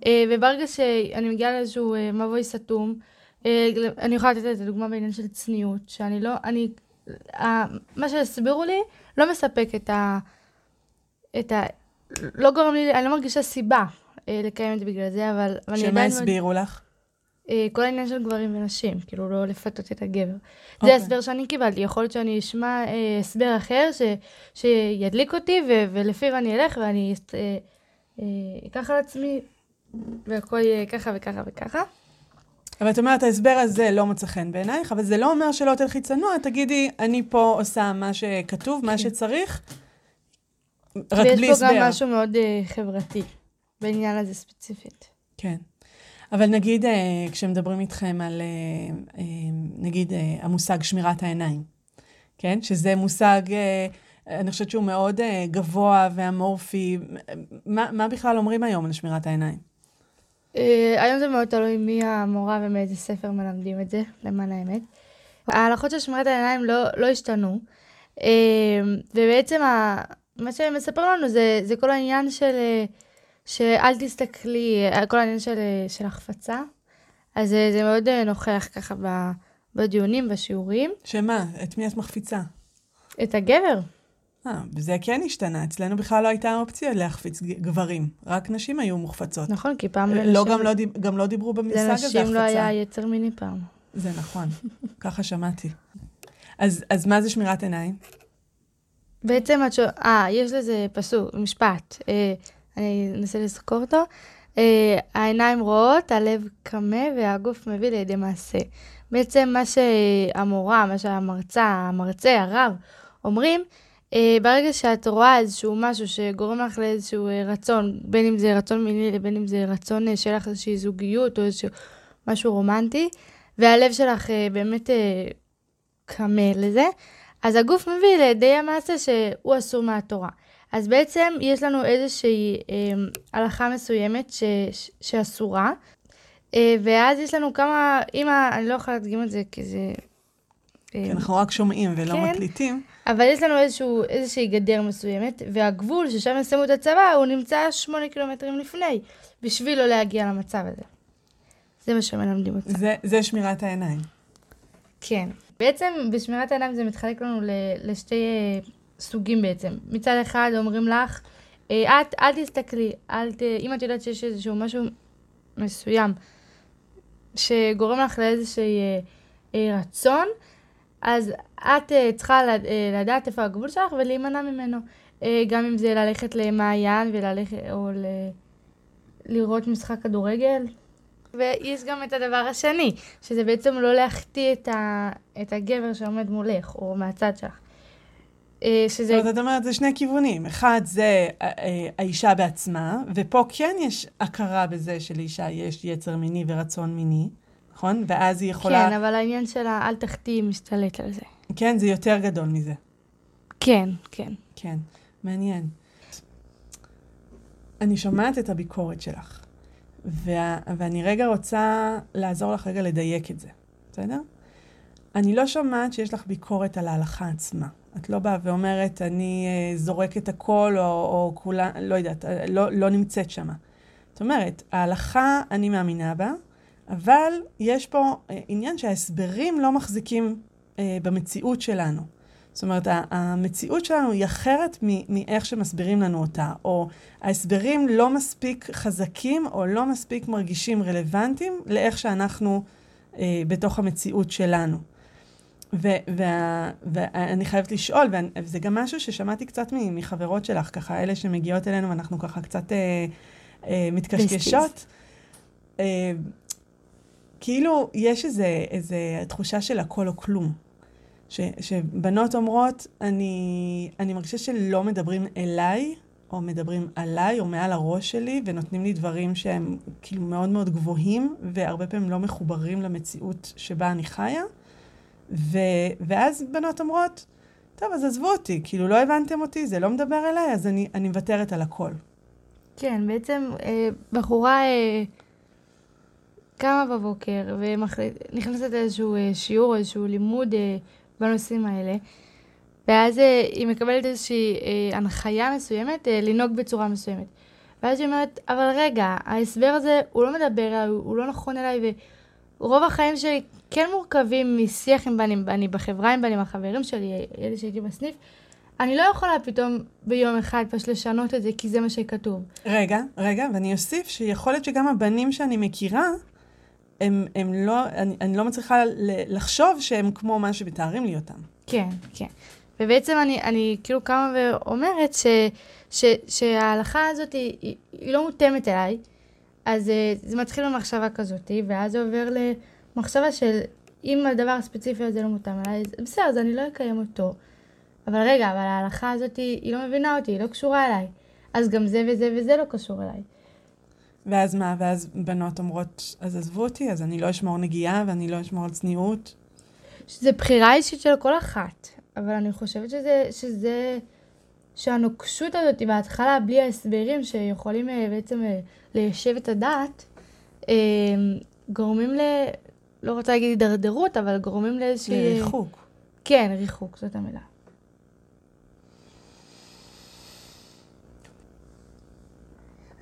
אה, וברגע שאני מגיעה לאיזשהו אה, מבוי סתום, אה, אני יכולה לתת את הדוגמה בעניין של צניעות, שאני לא, אני, מה שהסבירו לי לא מספק את ה... את ה... לא גורם לי, אני לא מרגישה סיבה לקיים את זה בגלל זה, אבל... שמה הסבירו לך? כל העניין של גברים ונשים, כאילו לא לפתות את הגבר. Okay. זה אוקיי. ההסבר שאני קיבלתי, יכול להיות שאני אשמע הסבר אחר ש, שידליק אותי ו, ולפיו אני אלך ואני אקח על עצמי, והכל יהיה ככה וככה וככה. אבל את אומרת, ההסבר הזה לא מוצא חן בעינייך, אבל זה לא אומר שלא תלכי צנוע, תגידי, אני פה עושה מה שכתוב, מה כן. שצריך, רק בלי הסבר. ויש פה גם משהו מאוד uh, חברתי, בעניין הזה ספציפית. כן. אבל נגיד, uh, כשמדברים איתכם על, uh, uh, נגיד, המושג שמירת העיניים, כן? שזה מושג... אני חושבת שהוא מאוד גבוה ואמורפי. מה, מה בכלל אומרים היום על שמירת העיניים? היום זה מאוד תלוי מי המורה ומאיזה ספר מלמדים את זה, למען האמת. ההלכות של שמירת העיניים לא, לא השתנו, ובעצם ה, מה שהם מספרים לנו זה, זה כל העניין של שאל תסתכלי, כל העניין של, של החפצה. אז זה, זה מאוד נוכח ככה בדיונים, בשיעורים. שמה? את מי את מחפיצה? את הגבר. אה, וזה כן השתנה. אצלנו בכלל לא הייתה אופציה להחפיץ גברים, רק נשים היו מוחפצות. נכון, כי פעם לא, לנשים- גם, לא, דיב- גם לא דיברו במושג הזה החפצה. לנשים לא היה יצר מיני פעם. זה נכון, ככה שמעתי. אז, אז מה זה שמירת עיניים? בעצם את שואלת, אה, יש לזה פסוק, משפט. אה, אני אנסה לזכור אותו. אה, העיניים רואות, הלב קמה והגוף מביא לידי מעשה. בעצם מה שהמורה, מה שהמרצה, המרצה, הרב, אומרים, אה, ברגע שאת רואה איזשהו משהו שגורם לך לאיזשהו אה, רצון, בין אם זה רצון מיני לבין אם זה רצון אה, שיהיה לך איזושהי זוגיות או איזשהו משהו רומנטי, והלב שלך אה, באמת אה, קמה לזה, אז הגוף מביא לידי המעשה שהוא אסור מהתורה. אז בעצם יש לנו איזושהי אה, הלכה מסוימת ש, ש, שאסורה, אה, ואז יש לנו כמה, אם ה- אני לא יכולה להדגים את זה כי זה... אה, אנחנו רק שומעים ולא כן. מקליטים. אבל יש לנו איזשהו, איזושהי גדר מסוימת, והגבול ששם ישימו את הצבא, הוא נמצא שמונה קילומטרים לפני, בשביל לא להגיע למצב הזה. זה מה שמלמדים אותנו. זה, זה שמירת העיניים. כן. בעצם בשמירת העיניים זה מתחלק לנו ל- לשתי סוגים בעצם. מצד אחד אומרים לך, אה, את, אל תסתכלי, אל ת... אם את יודעת שיש איזשהו משהו מסוים שגורם לך לאיזשהו אה, אה, רצון, אז את אה, צריכה לד- אה, לדעת איפה הגבול שלך ולהימנע ממנו. אה, גם אם זה ללכת למעיין וללכת, או ל... לראות משחק כדורגל. ויש גם את הדבר השני, שזה בעצם לא להחטיא את, ה... את הגבר שעומד מולך, או מהצד שלך. אה, שזה... זאת אומרת, את אומרת, זה שני כיוונים. אחד זה אה, אה, האישה בעצמה, ופה כן יש הכרה בזה שלאישה יש יצר מיני ורצון מיני, נכון? ואז היא יכולה... כן, אבל העניין שלה, אל תחטיא, משתלט על זה. כן, זה יותר גדול מזה. כן, כן. כן, מעניין. אני שומעת את הביקורת שלך, וה, ואני רגע רוצה לעזור לך רגע לדייק את זה, בסדר? אני לא שומעת שיש לך ביקורת על ההלכה עצמה. את לא באה ואומרת, אני uh, זורקת הכל, או, או כולה, לא יודעת, אה, לא, לא נמצאת שמה. זאת אומרת, ההלכה, אני מאמינה בה, אבל יש פה uh, עניין שההסברים לא מחזיקים uh, במציאות שלנו. זאת אומרת, המציאות שלנו היא אחרת מאיך שמסבירים לנו אותה, או ההסברים לא מספיק חזקים, או לא מספיק מרגישים רלוונטיים לאיך שאנחנו אה, בתוך המציאות שלנו. ואני חייבת לשאול, וזה גם משהו ששמעתי קצת מחברות שלך, ככה, אלה שמגיעות אלינו, ואנחנו ככה קצת אה, אה, מתקשקשות. אה, כאילו, יש איזה, איזה תחושה של הכל או כלום. ש, שבנות אומרות, אני, אני מרגישה שלא מדברים אליי, או מדברים עליי, או מעל הראש שלי, ונותנים לי דברים שהם כאילו מאוד מאוד גבוהים, והרבה פעמים לא מחוברים למציאות שבה אני חיה. ו, ואז בנות אומרות, טוב, אז עזבו אותי, כאילו לא הבנתם אותי, זה לא מדבר אליי, אז אני, אני מוותרת על הכל. כן, בעצם אה, בחורה אה, קמה בבוקר ונכנסת לאיזשהו אה, שיעור, איזשהו לימוד אה, בנושאים האלה, ואז אה, היא מקבלת איזושהי אה, הנחיה מסוימת אה, לנהוג בצורה מסוימת. ואז היא אומרת, אבל רגע, ההסבר הזה, הוא לא מדבר הוא, הוא לא נכון אליי, ורוב החיים שלי כן מורכבים משיח עם בנים, אני בחברה עם בנים, החברים שלי, אלה שהייתי בסניף, אני לא יכולה פתאום ביום אחד פשוט לשנות את זה, כי זה מה שכתוב. רגע, רגע, ואני אוסיף שיכול להיות שגם הבנים שאני מכירה, הם, הם לא, אני, אני לא מצליחה ל- לחשוב שהם כמו מה שמתארים לי אותם. כן, כן. ובעצם אני, אני כאילו קמה ואומרת ש, ש, שההלכה הזאת היא, היא, היא לא מותאמת אליי, אז uh, זה מתחיל במחשבה כזאת, ואז זה עובר למחשבה של אם הדבר הספציפי הזה לא מותאם אליי, אז בסדר, אז אני לא אקיים אותו. אבל רגע, אבל ההלכה הזאת היא, היא לא מבינה אותי, היא לא קשורה אליי. אז גם זה וזה וזה לא קשור אליי. ואז מה? ואז בנות אומרות, אז עזבו אותי, אז אני לא אשמור נגיעה ואני לא אשמור על צניעות. שזה בחירה אישית של כל אחת, אבל אני חושבת שזה, שזה, שהנוקשות הזאת בהתחלה, בלי ההסברים שיכולים אה, בעצם אה, ליישב את הדעת, אה, גורמים ל... לא רוצה להגיד הידרדרות, אבל גורמים לאיזושהי... לריחוק. כן, ריחוק, זאת המילה.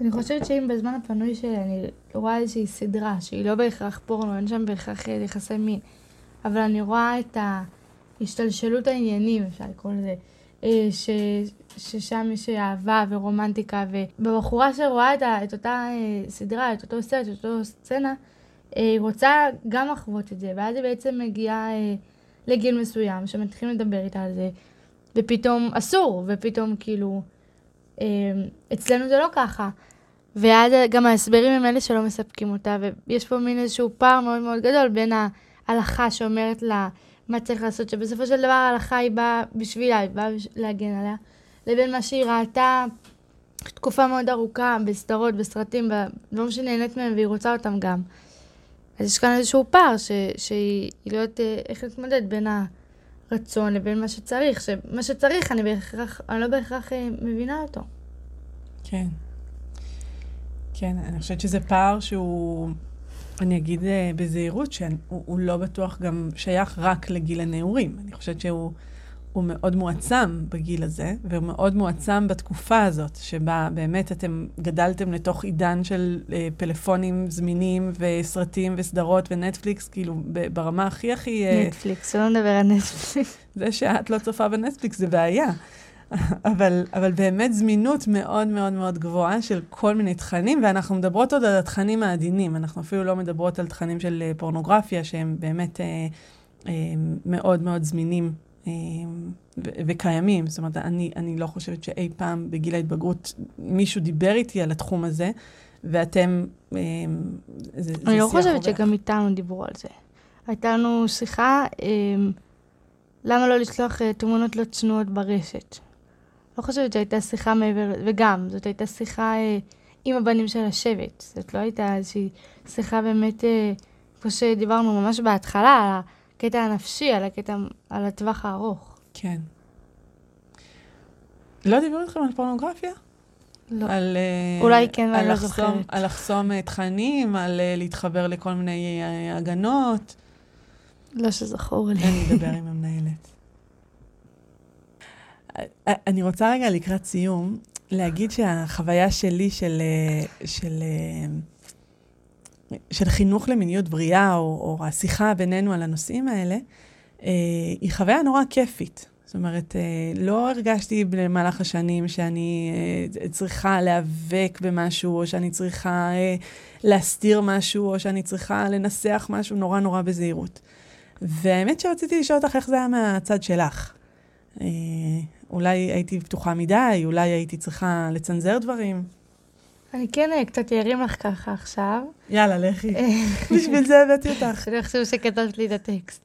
אני חושבת שאם בזמן הפנוי שלי אני רואה איזושהי סדרה, שהיא לא בהכרח פורנו, אין שם בהכרח אה, יחסי מין, אבל אני רואה את ההשתלשלות העניינים, אפשר לקרוא לזה, אה, ש, ששם יש אהבה ורומנטיקה, ובבחורה שרואה את, ה, את אותה אה, סדרה, את אותו סרט, את אותו סצנה, היא רוצה גם לחוות את זה, ואז היא בעצם מגיעה לגיל מסוים, שמתחילים לדבר איתה על זה, ופתאום אסור, ופתאום כאילו, אצלנו זה לא ככה. ואז גם ההסברים הם אלה שלא מספקים אותה, ויש פה מין איזשהו פער מאוד מאוד גדול בין ההלכה שאומרת לה מה צריך לעשות, שבסופו של דבר ההלכה היא באה בשבילה, היא באה להגן עליה, לבין מה שהיא ראתה תקופה מאוד ארוכה בסדרות, בסרטים, בדברים שנהנית מהם והיא רוצה אותם גם. אז יש כאן איזשהו פער ש, שהיא לא יודעת איך להתמודד בין הרצון לבין מה שצריך, שמה שצריך אני, בהכרח, אני לא בהכרח אה, מבינה אותו. כן. כן, אני חושבת שזה פער שהוא, אני אגיד אה, בזהירות, שהוא לא בטוח גם שייך רק לגיל הנעורים. אני חושבת שהוא מאוד מועצם בגיל הזה, והוא מאוד מועצם בתקופה הזאת, שבה באמת אתם גדלתם לתוך עידן של אה, פלאפונים זמינים וסרטים וסדרות ונטפליקס, כאילו ברמה הכי הכי... אה, נטפליקס, לא נדבר על נטפליקס. זה שאת לא צופה בנטפליקס זה בעיה. אבל, אבל באמת זמינות מאוד מאוד מאוד גבוהה של כל מיני תכנים, ואנחנו מדברות עוד על התכנים העדינים, אנחנו אפילו לא מדברות על תכנים של אה, פורנוגרפיה, שהם באמת אה, אה, מאוד מאוד זמינים וקיימים. זאת אומרת, אני, אני לא חושבת שאי פעם בגיל ההתבגרות מישהו דיבר איתי על התחום הזה, ואתם... אה, זה, אני זה לא חושבת שגם איתנו דיברו על זה. הייתה לנו שיחה, אה, למה לא לשלוח אה, תמונות לא צנועות ברשת? לא חושבת שהייתה שיחה מעבר, וגם, זאת הייתה שיחה אה, עם הבנים של השבט. זאת לא הייתה איזושהי שיחה באמת, אה, כמו שדיברנו ממש בהתחלה, על הקטע הנפשי, על הקטע, על הטווח הארוך. כן. לא דיברו איתכם על פורנוגרפיה? לא. על, אה, אולי כן, ואני לא זוכרת. על לחסום אה, תכנים, על אה, להתחבר לכל מיני הגנות. לא שזכור לי. אני אדבר עם המנהלת. אני רוצה רגע לקראת סיום, להגיד שהחוויה שלי של, של, אה, של חינוך למיניות בריאה, או, או השיחה בינינו על הנושאים האלה, אה, היא חוויה נורא כיפית. זאת אומרת, לא הרגשתי במהלך השנים שאני צריכה להיאבק במשהו, או שאני צריכה להסתיר משהו, או שאני צריכה לנסח משהו נורא נורא בזהירות. והאמת שרציתי לשאול אותך איך זה היה מהצד שלך. אולי הייתי פתוחה מדי, אולי הייתי צריכה לצנזר דברים. אני כן אה, קצת ארים לך ככה עכשיו. יאללה, לכי. בשביל זה הבאתי אותך. אני חושבת שכתבת לי את הטקסט.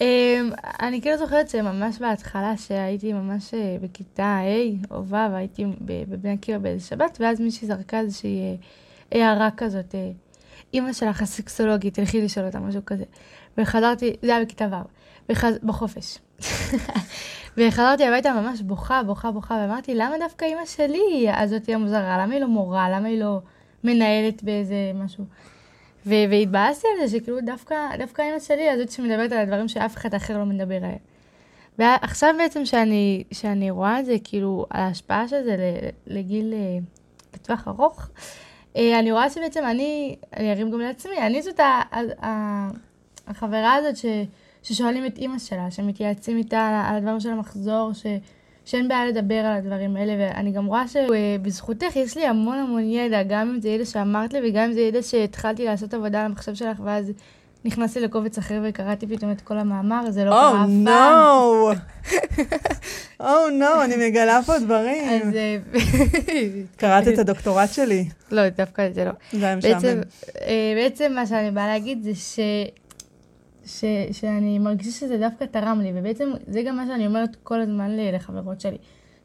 אמ, אני כאילו זוכרת שממש בהתחלה, שהייתי ממש אה, בכיתה ה' או ו', הייתי בבני עקיבא באיזה שבת, ואז מישהי זרקה איזושהי אה, הערה כזאת, אימא שלך הסקסולוגית, תלכי לשאול אותה, משהו כזה. וחזרתי, זה היה בכיתה ו', בחופש. וחזרתי הביתה ממש בוכה, בוכה, בוכה, ואמרתי, למה דווקא אימא שלי הזאת היא המוזרה? למה היא לא מורה? למה היא לא מנהלת באיזה משהו? והתבאסתי על זה, שכאילו דווקא, דווקא אימא שלי, הזאת שמדברת על הדברים שאף אחד אחר לא מדבר עליהם. ועכשיו בעצם שאני, שאני רואה את זה, כאילו, על ההשפעה של זה לגיל, אה, לטווח ארוך, אה, אני רואה שבעצם אני, אני ארים גם לעצמי, אני זאת החברה הזאת ש... ששואלים את אימא שלה, שמתייעצים איתה על הדברים של המחזור, ש... שאין בעיה לדבר על הדברים האלה, ואני גם רואה שבזכותך יש לי המון המון ידע, גם אם זה ידע שאמרת לי וגם אם זה ידע שהתחלתי לעשות עבודה על המחשב שלך, ואז נכנסתי לקובץ אחר וקראתי פתאום את כל המאמר, זה לא קרה אף פעם. או נו! או נו, אני מגלה פה דברים. אז... אה, קראת את הדוקטורט שלי? לא, דווקא זה לא. זה היה משעמם. אה, בעצם מה שאני באה להגיד זה ש... שאני מרגישה שזה דווקא תרם לי, ובעצם זה גם מה שאני אומרת כל הזמן לחברות שלי.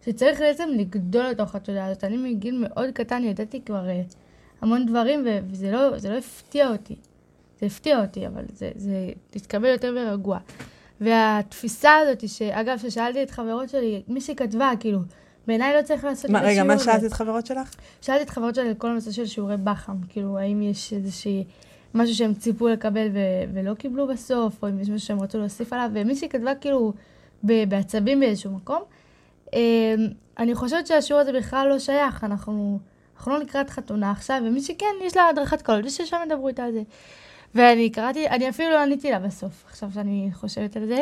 שצריך בעצם לגדול לתוך התודעה הזאת. אני מגיל מאוד קטן ידעתי כבר uh, המון דברים, וזה לא, לא הפתיע אותי. זה הפתיע אותי, אבל זה, זה התקבל יותר ברגוע. והתפיסה הזאת, שאגב, ששאלתי את חברות שלי, מי שכתבה, כאילו, בעיניי לא צריך לעשות מה, את השיעור הזה. רגע, מה שאלת את חברות שלך? שאלתי את חברות שלי על כל הנושא של שיעורי בח"ם. כאילו, האם יש איזושהי... משהו שהם ציפו לקבל ו- ולא קיבלו בסוף, או אם יש משהו שהם רצו להוסיף עליו, ומישהי כתבה כאילו בעצבים באיזשהו מקום. אמ, אני חושבת שהשיעור הזה בכלל לא שייך, אנחנו, אנחנו לא לקראת חתונה עכשיו, ומי שכן, יש לה הדרכת קולות, וששם ידברו איתה על זה. ואני קראתי, אני אפילו לא עניתי לה בסוף, עכשיו שאני חושבת על זה.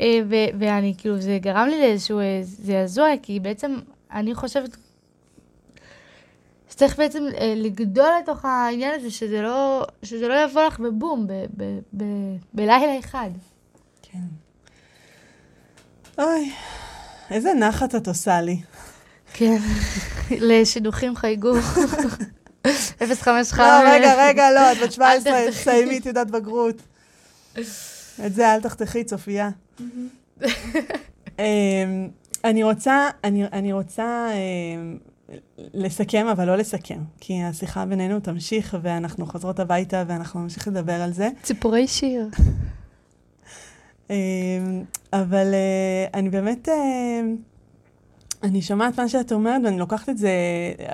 אה, ו- ואני, כאילו, זה גרם לי לאיזשהו אה, זעזוע, כי בעצם אני חושבת שצריך בעצם אה, לגדול לתוך העניין הזה, שזה לא, שזה לא יבוא לך בבום, ב- ב- ב- בלילה אחד. כן. אוי, איזה נחת את עושה לי. כן, לשידוכים חייגו. 055. לא, רגע, רגע, לא, את בת 17, תחתכי. תסיימי תעודת בגרות. את זה אל תחתכי, צופיה. אמ, אני רוצה, אני, אני רוצה אמ, לסכם, אבל לא לסכם, כי השיחה בינינו תמשיך, ואנחנו חוזרות הביתה ואנחנו נמשיך לדבר על זה. ציפורי שיר. אמ, אבל אה, אני באמת, אמ, אני שומעת מה שאת אומרת, ואני לוקחת את זה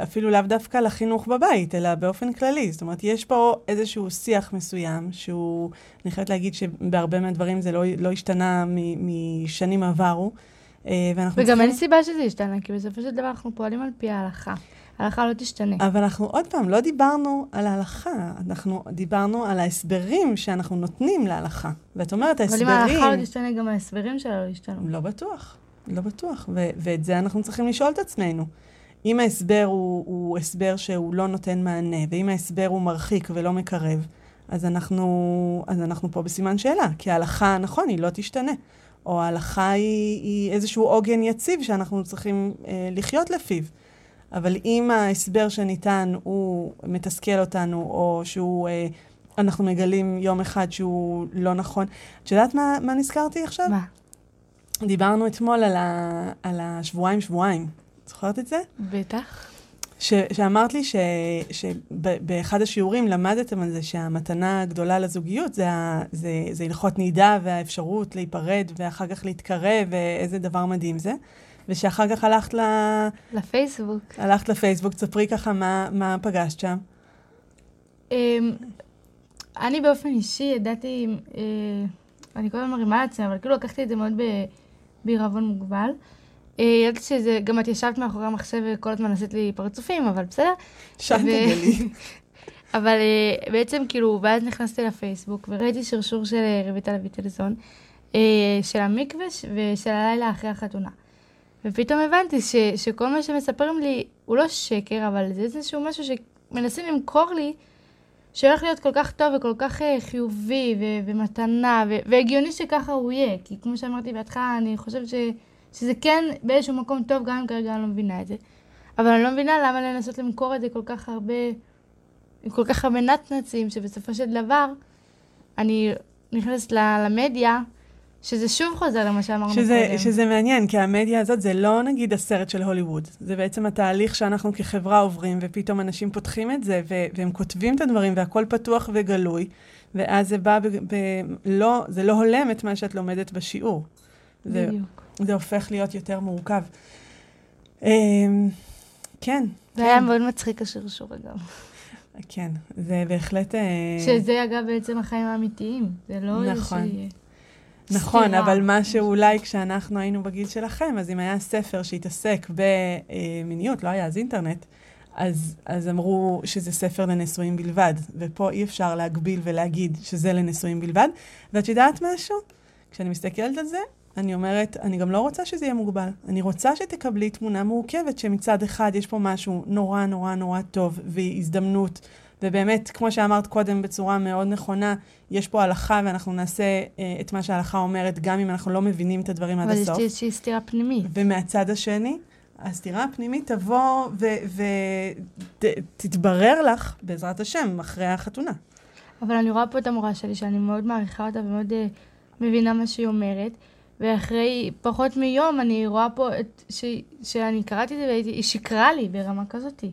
אפילו לאו דווקא לחינוך בבית, אלא באופן כללי. זאת אומרת, יש פה איזשהו שיח מסוים, שהוא, אני חייבת להגיד שבהרבה מהדברים זה לא, לא השתנה משנים עברו. אה, ואנחנו וגם אין צריכים- סיבה שזה ישתנה, כי בסופו של דבר אנחנו פועלים על פי ההלכה. ההלכה לא תשתנה. אבל אנחנו עוד פעם, לא דיברנו על ההלכה, אנחנו דיברנו על ההסברים שאנחנו נותנים להלכה. ואת אומרת, אבל אם ההסברים... ההלכה לא תשתנה, גם ההסברים שלה לא ישתנו. לא בטוח, לא בטוח. ו- ואת זה אנחנו צריכים לשאול את עצמנו. אם ההסבר הוא, הוא הסבר שהוא לא נותן מענה, ואם ההסבר הוא מרחיק ולא מקרב, אז אנחנו, אז אנחנו פה בסימן שאלה. כי ההלכה, נכון, היא לא תשתנה. או ההלכה היא, היא איזשהו עוגן יציב שאנחנו צריכים אה, לחיות לפיו. אבל אם ההסבר שניתן הוא מתסכל אותנו, או שהוא, אה, אנחנו מגלים יום אחד שהוא לא נכון. את יודעת מה, מה נזכרתי עכשיו? מה? דיברנו אתמול על, ה, על השבועיים-שבועיים. זוכרת את זה? בטח. ש, שאמרת לי שבאחד השיעורים למדתם על זה שהמתנה הגדולה לזוגיות זה, ה- זה, זה הלכות נידה והאפשרות להיפרד ואחר כך להתקרב, ואיזה דבר מדהים זה. ושאחר כך הלכת, ל, לפייסבוק. הלכת לפייסבוק, תספרי ככה מה, מה פגשת שם. אמ, אני באופן אישי ידעתי, אה, אני כל הזמן מרימה לעצמי, אבל כאילו לקחתי את זה מאוד בעירבון מוגבל. אה, ידעתי שזה, גם את ישבת מאחורי המחשב וכל הזמן עשית לי פרצופים, אבל בסדר. שם תגלי. אבל אה, בעצם כאילו, ואז נכנסתי לפייסבוק וראיתי שרשור של אה, רויטל אביטלזון, אה, של המקווה ושל הלילה אחרי החתונה. ופתאום הבנתי ש, שכל מה שמספרים לי הוא לא שקר, אבל זה איזשהו משהו שמנסים למכור לי, שהולך להיות כל כך טוב וכל כך חיובי ו- ומתנה, ו- והגיוני שככה הוא יהיה. כי כמו שאמרתי בהתחלה, אני חושבת ש, שזה כן באיזשהו מקום טוב, גם אם כרגע אני לא מבינה את זה. אבל אני לא מבינה למה לנסות למכור את זה כל כך הרבה, עם כל כך הרבה נצנצים, שבסופו של דבר, אני נכנסת למדיה, שזה שוב חוזר למה שאמרנו שזה, קודם. שזה מעניין, כי המדיה הזאת זה לא נגיד הסרט של הוליווד. זה בעצם התהליך שאנחנו כחברה עוברים, ופתאום אנשים פותחים את זה, ו- והם כותבים את הדברים, והכל פתוח וגלוי, ואז זה בא, ב- ב- לא, זה לא הולם את מה שאת לומדת בשיעור. זה, בדיוק. זה הופך להיות יותר מורכב. אמ, כן, זה היה מאוד מצחיק השרשור אגב. כן, זה בהחלט... אה, שזה אגב בעצם החיים האמיתיים, זה לא נכון. איזושהי... נכון, סתירה. אבל מה שאולי כשאנחנו היינו בגיל שלכם, אז אם היה ספר שהתעסק במיניות, לא היה אז אינטרנט, אז, אז אמרו שזה ספר לנשואים בלבד, ופה אי אפשר להגביל ולהגיד שזה לנשואים בלבד. ואת יודעת משהו? כשאני מסתכלת על זה, אני אומרת, אני גם לא רוצה שזה יהיה מוגבל. אני רוצה שתקבלי תמונה מורכבת, שמצד אחד יש פה משהו נורא נורא נורא טוב, והזדמנות, ובאמת, כמו שאמרת קודם בצורה מאוד נכונה, יש פה הלכה ואנחנו נעשה אה, את מה שההלכה אומרת, גם אם אנחנו לא מבינים את הדברים עד אבל יש הסוף. איזושהי סתירה פנימית. ומהצד השני, הסתירה הפנימית תבוא ותתברר לך, בעזרת השם, אחרי החתונה. אבל אני רואה פה את המורה שלי, שאני מאוד מעריכה אותה ומאוד uh, מבינה מה שהיא אומרת. ואחרי פחות מיום אני רואה פה את, ש, שאני קראתי את זה והיא שקרה לי ברמה כזאתי.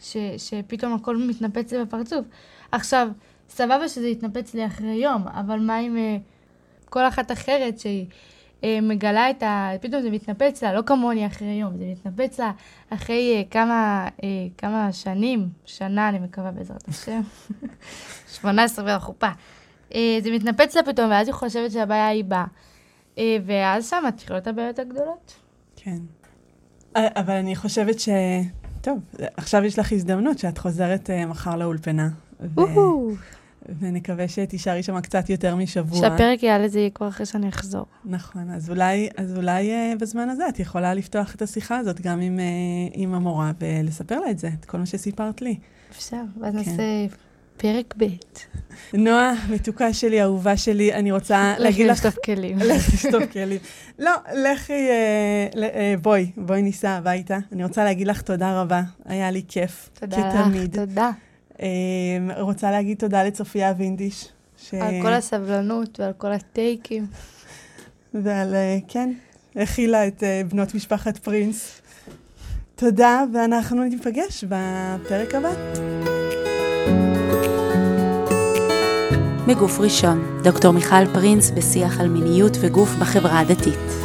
ש, שפתאום הכל מתנפץ לי בפרצוף. עכשיו, סבבה שזה יתנפץ לי אחרי יום, אבל מה עם uh, כל אחת אחרת שהיא uh, מגלה את ה... פתאום זה מתנפץ לה, לא כמוני אחרי יום, זה מתנפץ לה אחרי uh, כמה, uh, כמה שנים, שנה אני מקווה בעזרת השם, 18 והחופה. Uh, זה מתנפץ לה פתאום, ואז היא חושבת שהבעיה היא בה. Uh, ואז שם מתחילות הבעיות הגדולות. כן. אה, אבל אני חושבת ש... טוב, עכשיו יש לך הזדמנות שאת חוזרת uh, מחר לאולפנה. ו... ונקווה שתישארי שם קצת יותר משבוע. שהפרק יעלה זה יהיה כבר אחרי שאני אחזור. נכון, אז אולי, אז אולי uh, בזמן הזה את יכולה לפתוח את השיחה הזאת גם עם, uh, עם המורה ולספר לה את זה, את כל מה שסיפרת לי. אפשר, ואז כן. נעשה פרק ב'. נועה, מתוקה שלי, אהובה שלי, אני רוצה להגיד לך... לכי לשטוף כלים. לך לשטוף כלים. לא, לכי, אה, אה, בואי, בואי ניסע הביתה. אני רוצה להגיד לך תודה רבה, היה לי כיף. תודה לך. תודה. אה, רוצה להגיד תודה לצופיה וינדיש. על כל הסבלנות ועל כל הטייקים. ועל, אה, כן, הכילה את בנות משפחת פרינס. תודה, ואנחנו ניפגש בפרק הבא. מגוף ראשון, דוקטור מיכל פרינס בשיח על מיניות וגוף בחברה הדתית.